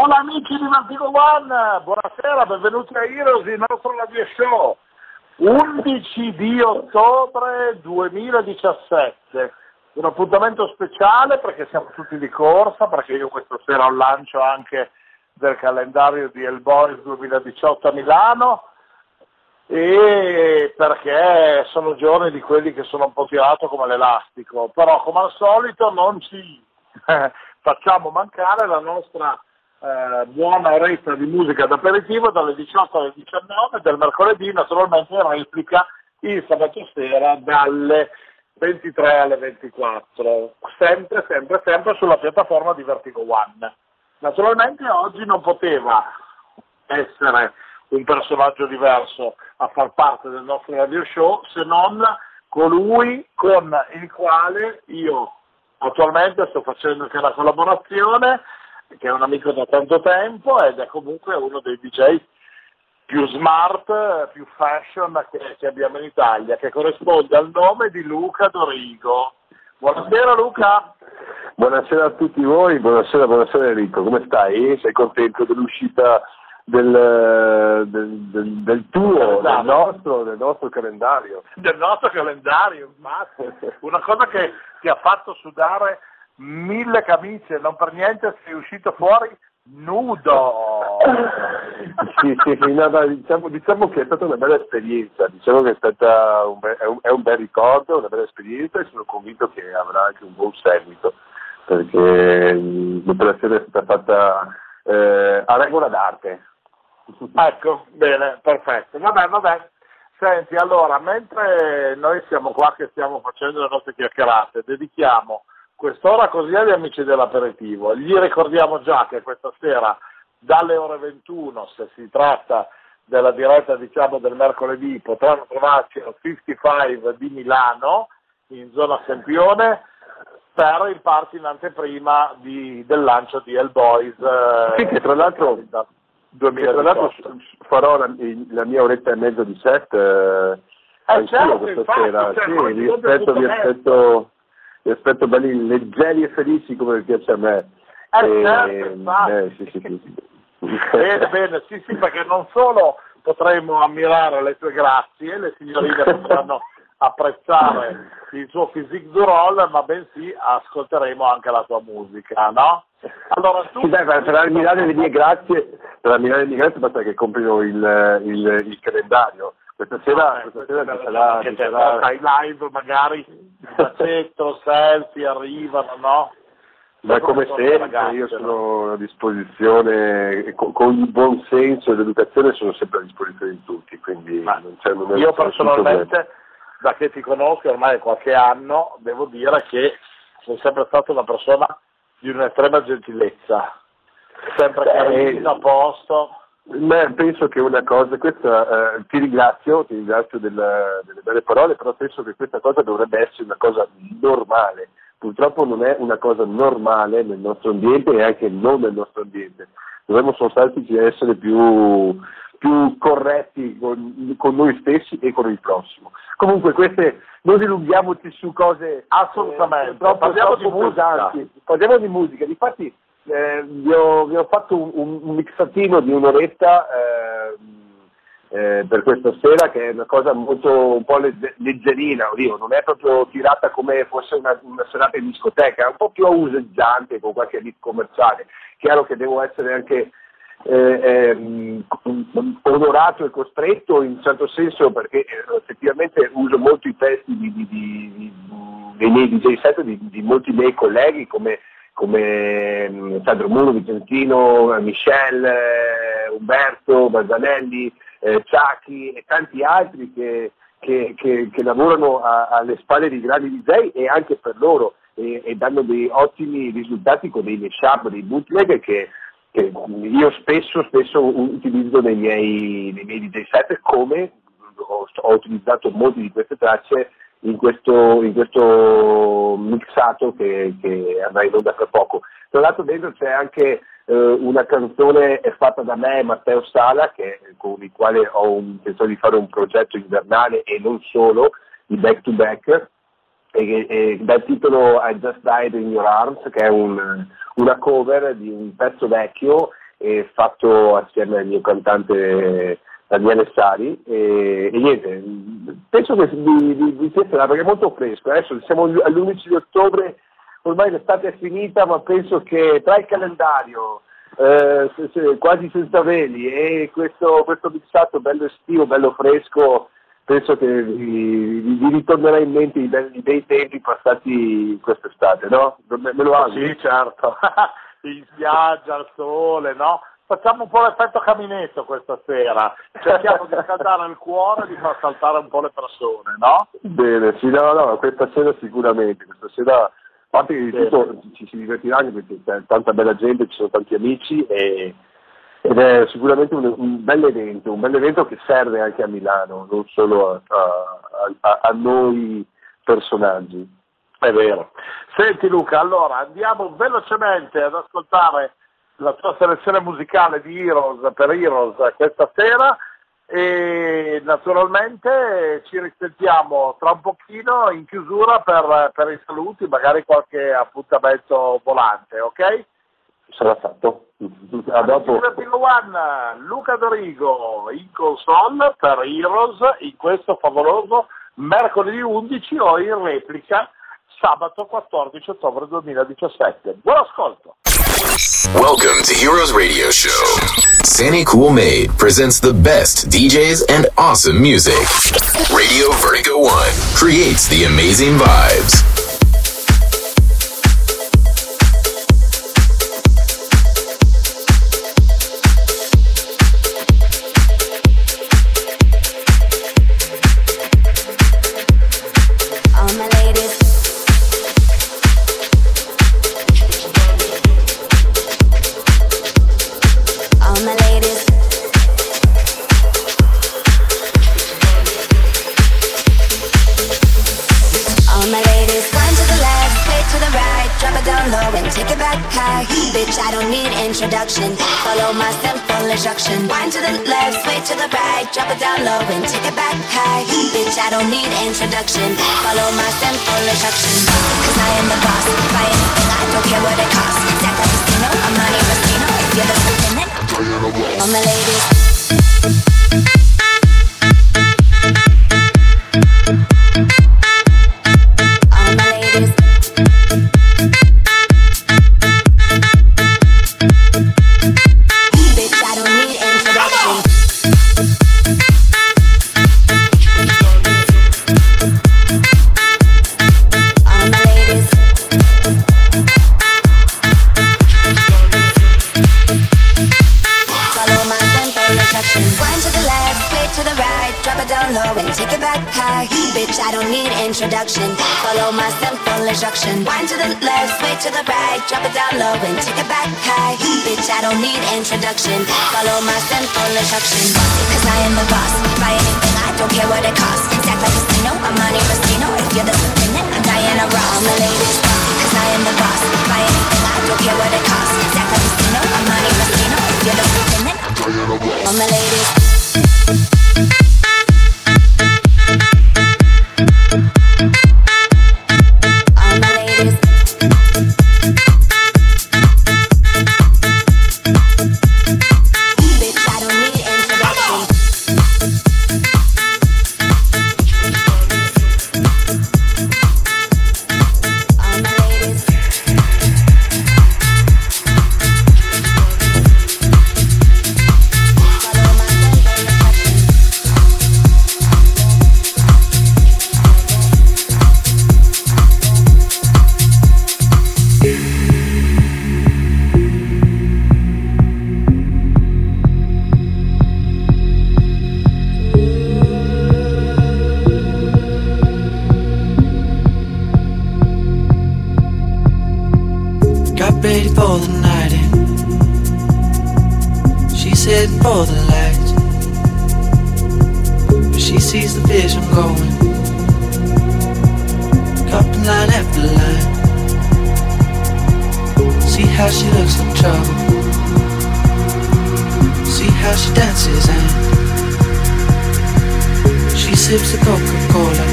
Hola amici di Vertigo One, buonasera, benvenuti a Heroes, il nostro radio show. 11 di ottobre 2017, un appuntamento speciale perché siamo tutti di corsa, perché io questa sera ho lancio anche del calendario di El Boys 2018 a Milano. E perché sono giorni di quelli che sono un po' tirato come l'elastico, però come al solito non ci facciamo mancare la nostra eh, buona oretta di musica d'aperitivo dalle 18 alle 19 del mercoledì, naturalmente in replica il sabato sera dalle 23 alle 24, sempre, sempre, sempre sulla piattaforma di Vertigo One. Naturalmente oggi non poteva essere un personaggio diverso a far parte del nostro radio show se non colui con il quale io attualmente sto facendo anche la collaborazione, che è un amico da tanto tempo ed è comunque uno dei DJ più smart, più fashion che, che abbiamo in Italia, che corrisponde al nome di Luca Dorigo. Buonasera Luca. Buonasera a tutti voi, buonasera, buonasera Enrico, come stai? Sei contento dell'uscita del, del, del, del tuo, del nostro, del nostro, calendario? Del nostro calendario, infatti. Una cosa che ti ha fatto sudare mille camicie, non per niente sei uscito fuori nudo. sì, sì, sì no, no, diciamo, diciamo, che è stata una bella esperienza, diciamo che è, stata un be- è, un, è un bel ricordo, una bella esperienza e sono convinto che avrà anche un buon seguito, perché l'operazione è stata fatta eh, a regola d'arte. Ecco, bene, perfetto. Vabbè, vabbè. Senti, allora, mentre noi siamo qua che stiamo facendo le nostre chiacchierate, dedichiamo quest'ora così agli amici dell'aperitivo. Gli ricordiamo già che questa sera dalle ore 21, se si tratta della diretta diciamo del mercoledì, potranno trovarci al 55 di Milano, in zona Sempione, per il party in anteprima di, del lancio di Hellboys. Eh, sì, che tra l'altro, 2018. tra l'altro farò la, la, mia oretta e mezzo di set eh, eh certo, questa infatti, sera. Cioè, sì, vi aspetto, vi aspetto mi aspetto belli leggeri e felici come piace a me. Eh, certo, eh, sì, sì, sì. bene, bene, sì, sì, perché non solo potremo ammirare le tue grazie, le signorine potranno apprezzare il suo physique du roll, ma bensì ascolteremo anche la tua musica, no? Allora, tu... Sì, dai, per, ammirare le mie grazie, per ammirare le mie grazie basta che comprino il, il, il calendario questa sera, ah, questa sera ci sarà, ci sarà... ai live magari il bacetto, selfie arrivano, no? Ma come sempre io sono a disposizione, con, con, il buon senso e l'educazione sono sempre a disposizione di tutti, quindi Ma non c'è non Io personalmente, da che ti conosco ormai qualche anno, devo dire che sono sempre stato una persona di un'estrema gentilezza, sempre carino, a posto. Beh, penso che una cosa, questa, eh, ti ringrazio, ti ringrazio della, delle belle parole, però penso che questa cosa dovrebbe essere una cosa normale. Purtroppo non è una cosa normale nel nostro ambiente e anche non nel nostro ambiente. Dovremmo sostanzialmente essere più, più corretti con, con, noi stessi e con il prossimo. Comunque queste, non dilunghiamoci su cose assolutamente, eh, troppo, parliamo, troppo di musica. parliamo di musica. Difatti eh, vi, ho, vi, ho, fatto un, un, mixatino di un'oretta eh, eh, per questa sera che è una cosa molto un po' leggerina, oddio, non è proprio tirata come fosse una, una serata in discoteca, è un po' più auseggiante con qualche hit commerciale. Chiaro che devo essere anche eh, ehm, onorato e costretto in un certo senso perché eh, effettivamente uso molto i testi di, di, di, dei miei DJ set di molti miei colleghi come come mm, Sandro Muro, Vicentino, Michel, eh, Umberto, Barzanelli, eh, Ciacchi e tanti altri che, che, che, che lavorano a, alle spalle di grandi DJ e anche per loro e, e danno dei ottimi risultati con dei mashup, dei bootleg che, che io spesso, spesso utilizzo nei miei, nei miei DJ set come ho, ho utilizzato molte di queste tracce in questo, in questo mixato che, che, andrà in onda fra poco. Tra l'altro dentro c'è anche eh, una canzone fatta da me e Matteo Sala, che, con il quale ho intenzione di fare un progetto invernale e non solo, di back to back, e, e, dal titolo I Just Died in Your Arms, che è un, una cover di un pezzo vecchio e fatto assieme al mio cantante Daniele Sari e, e niente, penso che vi, vi, vi sia perché è molto fresco, adesso siamo all'11 di ottobre, ormai l'estate è finita ma penso che tra il calendario eh, se, se, quasi senza veli e questo, questo mixato bello estivo, bello fresco penso che vi, vi, ritornerà in mente i, bei tempi passati quest'estate, no? Me, lo auguro. Sì, certo, in spiaggia, al sole, no? Facciamo un po' l'effetto caminetto questa sera, cerchiamo di scaldare il cuore e di far saltare un po' le persone, no? Bene, sì, no, no, questa sera sicuramente, questa sera, a parte che di tutto ci si divertirà anche perché c'è tanta bella gente, ci sono tanti amici e ed è sicuramente un, un bel evento, un bel evento che serve anche a Milano, non solo a, a, a, a noi personaggi. È vero. Senti Luca, allora andiamo velocemente ad ascoltare la tua selezione musicale di Heroes per Heroes questa sera e naturalmente ci risentiamo tra un pochino in chiusura per, per i saluti, magari qualche appuntamento volante, ok? sarà fatto. A dopo. One, Luca Dorigo in console per Heroes in questo favoloso mercoledì 11 o in replica sabato 14 ottobre 2017. Buon ascolto. Welcome to Heroes Radio Show. Sandy Cool Made presents the best DJs and awesome music. Radio Vertigo One creates the amazing vibes. My ladies. satisfaction. ready for the night in. She's heading for the lights, but she sees the vision going. Copping line after line. See how she looks in trouble. See how she dances and she sips a Coca-Cola.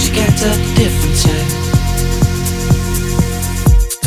She can't tell the difference.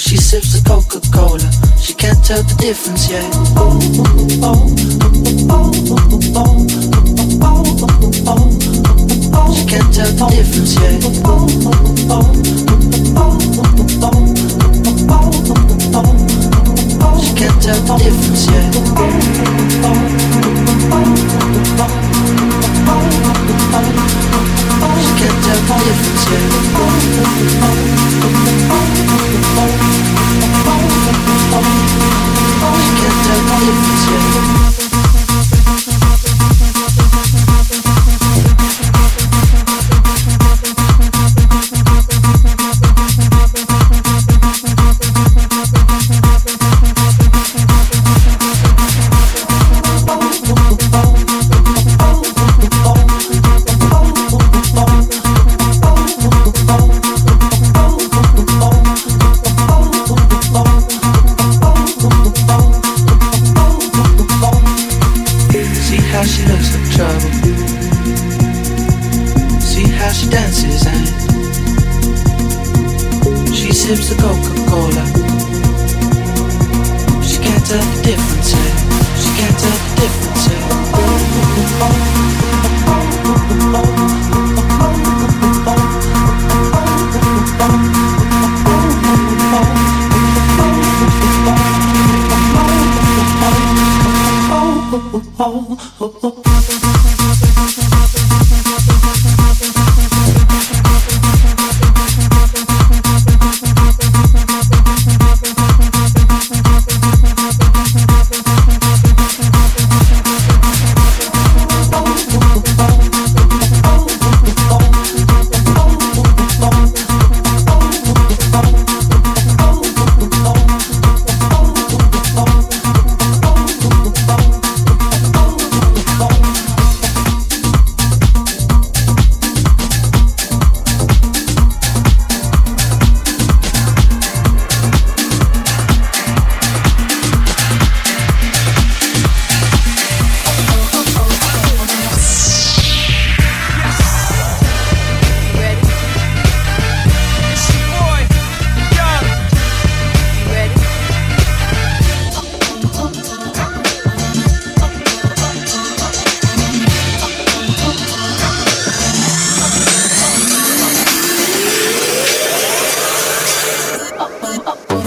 She sips the Coca-Cola. She can't tell the difference yet. She can't tell the difference yet. She can't tell the difference yet. She can't tell the difference yet. She can't tell the difference yet get that 어.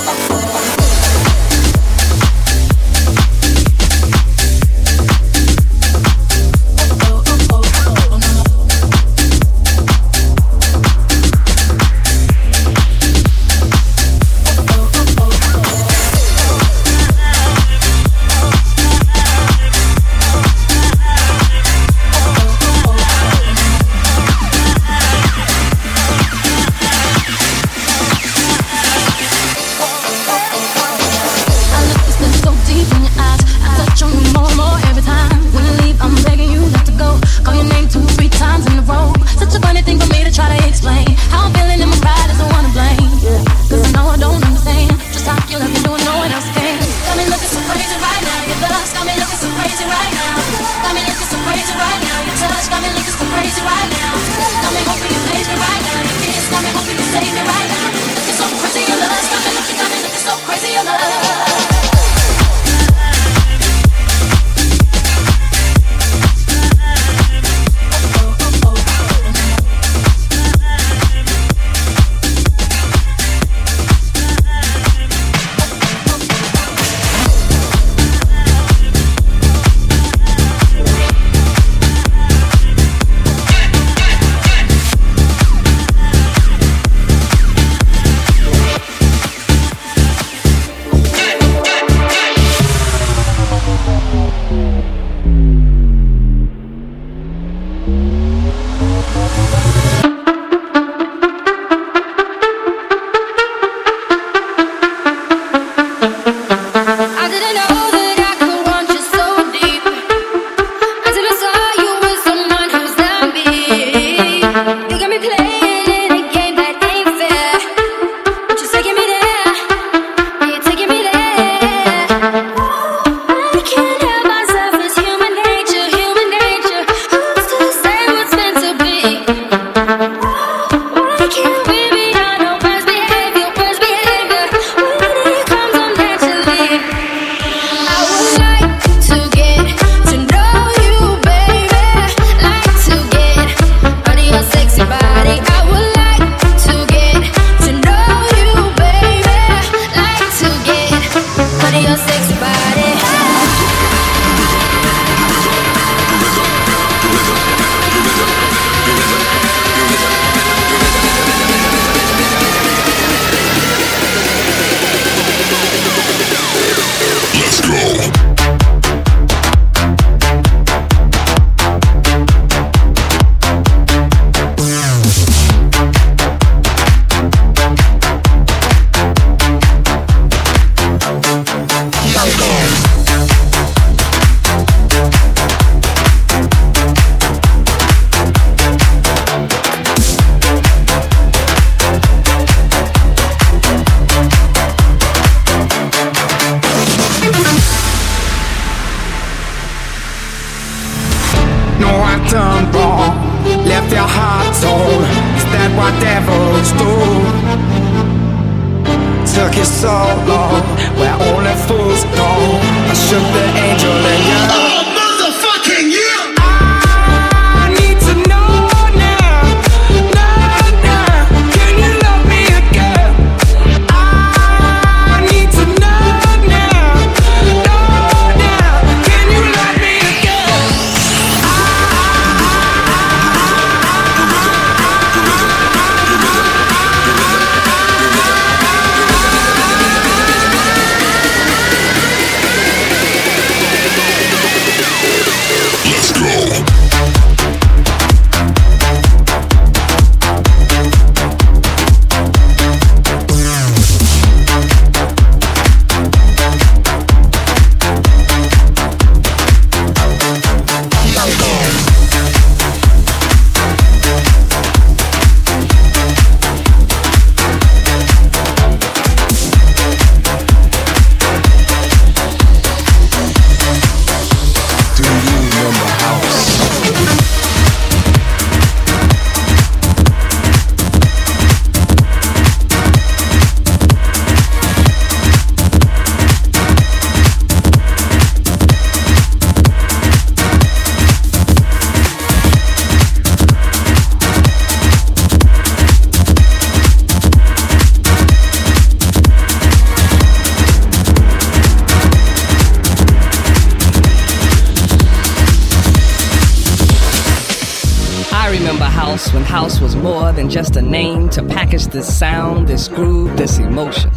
This sound, this groove, this emotion.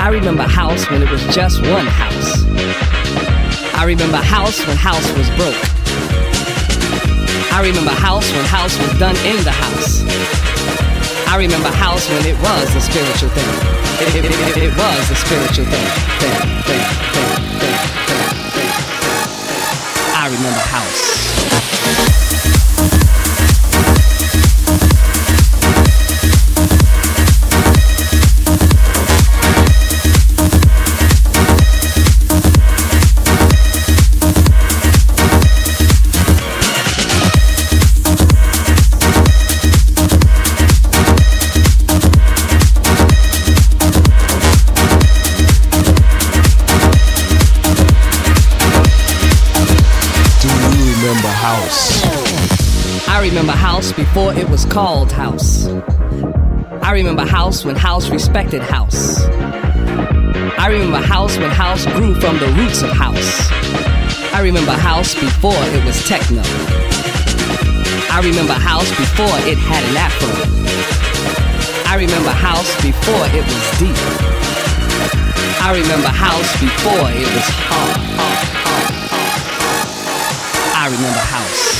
I remember house when it was just one house. I remember house when house was broke. I remember house when house was done in the house. I remember house when it was a spiritual thing. It, it, it, it was a spiritual thing. thing, thing, thing, respected house. I remember house when house grew from the roots of house. I remember house before it was techno. I remember house before it had an afro. I remember house before it was deep. I remember house before it was hard. I remember house.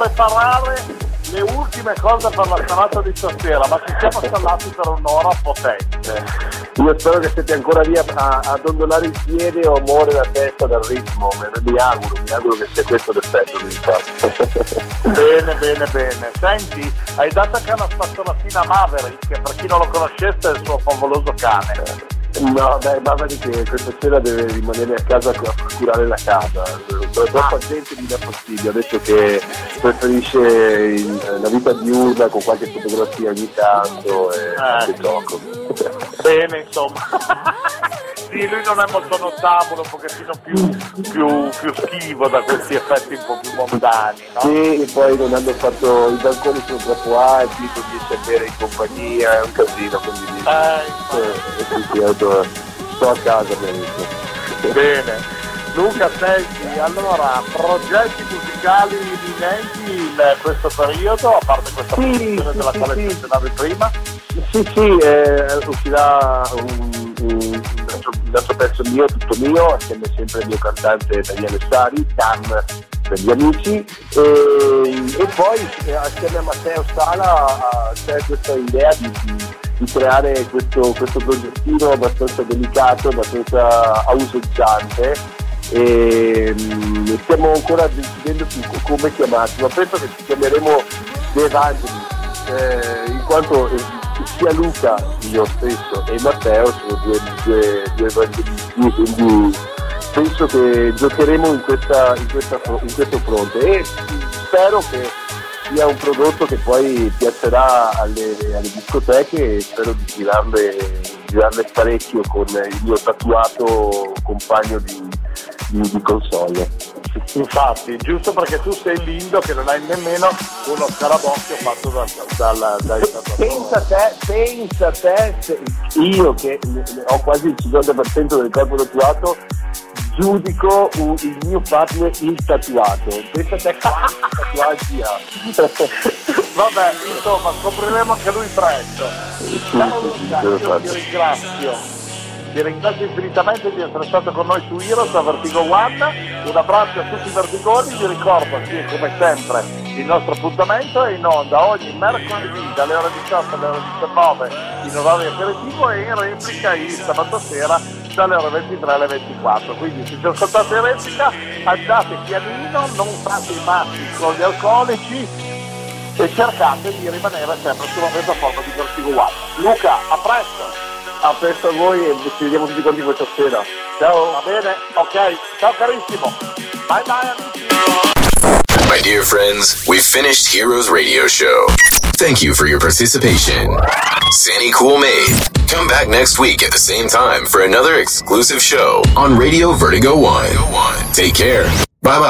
Preparare le ultime cose per la serata di stasera, ma ci siamo installati per un'ora potente. Io spero che siete ancora lì a, a, dondolare il piede o muore la testa dal ritmo, mi auguro, mi auguro che sia questo l'effetto fa. Bene, bene, bene. Senti, hai dato anche una spazzolatina a Maverick, che per chi non lo conoscesse è il suo favoloso cane. No, dai, Maverick che questa sera deve rimanere a casa a curare la casa. Troppa gente mi dà fastidio, ha detto che preferisce la vita diurna con qualche fotografia ogni tanto e qualche gioco. Bene, insomma. sì, lui non è molto notabile, un pochettino più, più, più schivo da questi effetti un po' più mondani, no? Sì, e poi non hanno fatto i banconi sono troppo alti, non riesce a bere in compagnia, è un casino, quindi Eh, eh, sì, sì, sto, sto a casa detto. Bene. Luca, senti, allora, progetti musicali imminenti in questo periodo, a parte questa Sì, produzione sì, della sì, quale sì. menzionavi prima? Sì, sì, eh, uscirà un, un, altro, pezzo mio, tutto mio, assieme sempre al mio cantante Daniele Sari, Dan per gli amici, e, e poi eh, assieme a Matteo Sala c'è questa idea di, di- creare questo, questo progettino abbastanza delicato, abbastanza auseggiante e mm, stiamo ancora decidendo su co- come chiamarci, ma penso che ci chiameremo The Evangelists, eh, in quanto eh, sia Luca, io stesso, e Matteo sono due, due, due evangelisti, quindi penso che giocheremo in, questa, in, questa in questo fronte. E spero che sia un prodotto che poi piacerà alle, alle discoteche e spero di girarle, girarle parecchio con il mio tatuato compagno di, di, di console. Infatti, giusto perché tu sei lindo che non hai nemmeno uno scarabocchio fatto dal, dal, dai. Pensa te, pensa te, se io che ho quasi il 50% del corpo tatuato, giudico un- il mio partner il tatuato. Pensa te quanti tatuaggi ha. Vabbè, insomma, scopriremo anche lui presto. Ciao Luca, io ti ringrazio. Ti ringrazio infinitamente di essere stato con noi su Heroes a Vertigo One. Un abbraccio a tutti i vertigoni, vi ricordo che come sempre il nostro appuntamento è in onda ogni mercoledì dalle ore 18 alle ore 19 in orario aperitivo e in replica il sabato sera dalle ore 23 alle 24. Quindi se ci ascoltate in replica andate pianino, non fate i matti con gli alcolici e cercate di rimanere sempre sulla piattaforma di Vertigo One. Luca, a presto! A presto a voi e tutti quanti questa sera. Ciao! Va bene? Ok, ciao carissimo! Bye bye amici! My dear friends, we've finished Heroes Radio Show. Thank you for your participation. Sandy Cool Made. Come back next week at the same time for another exclusive show on Radio Vertigo One. Take care. Bye bye.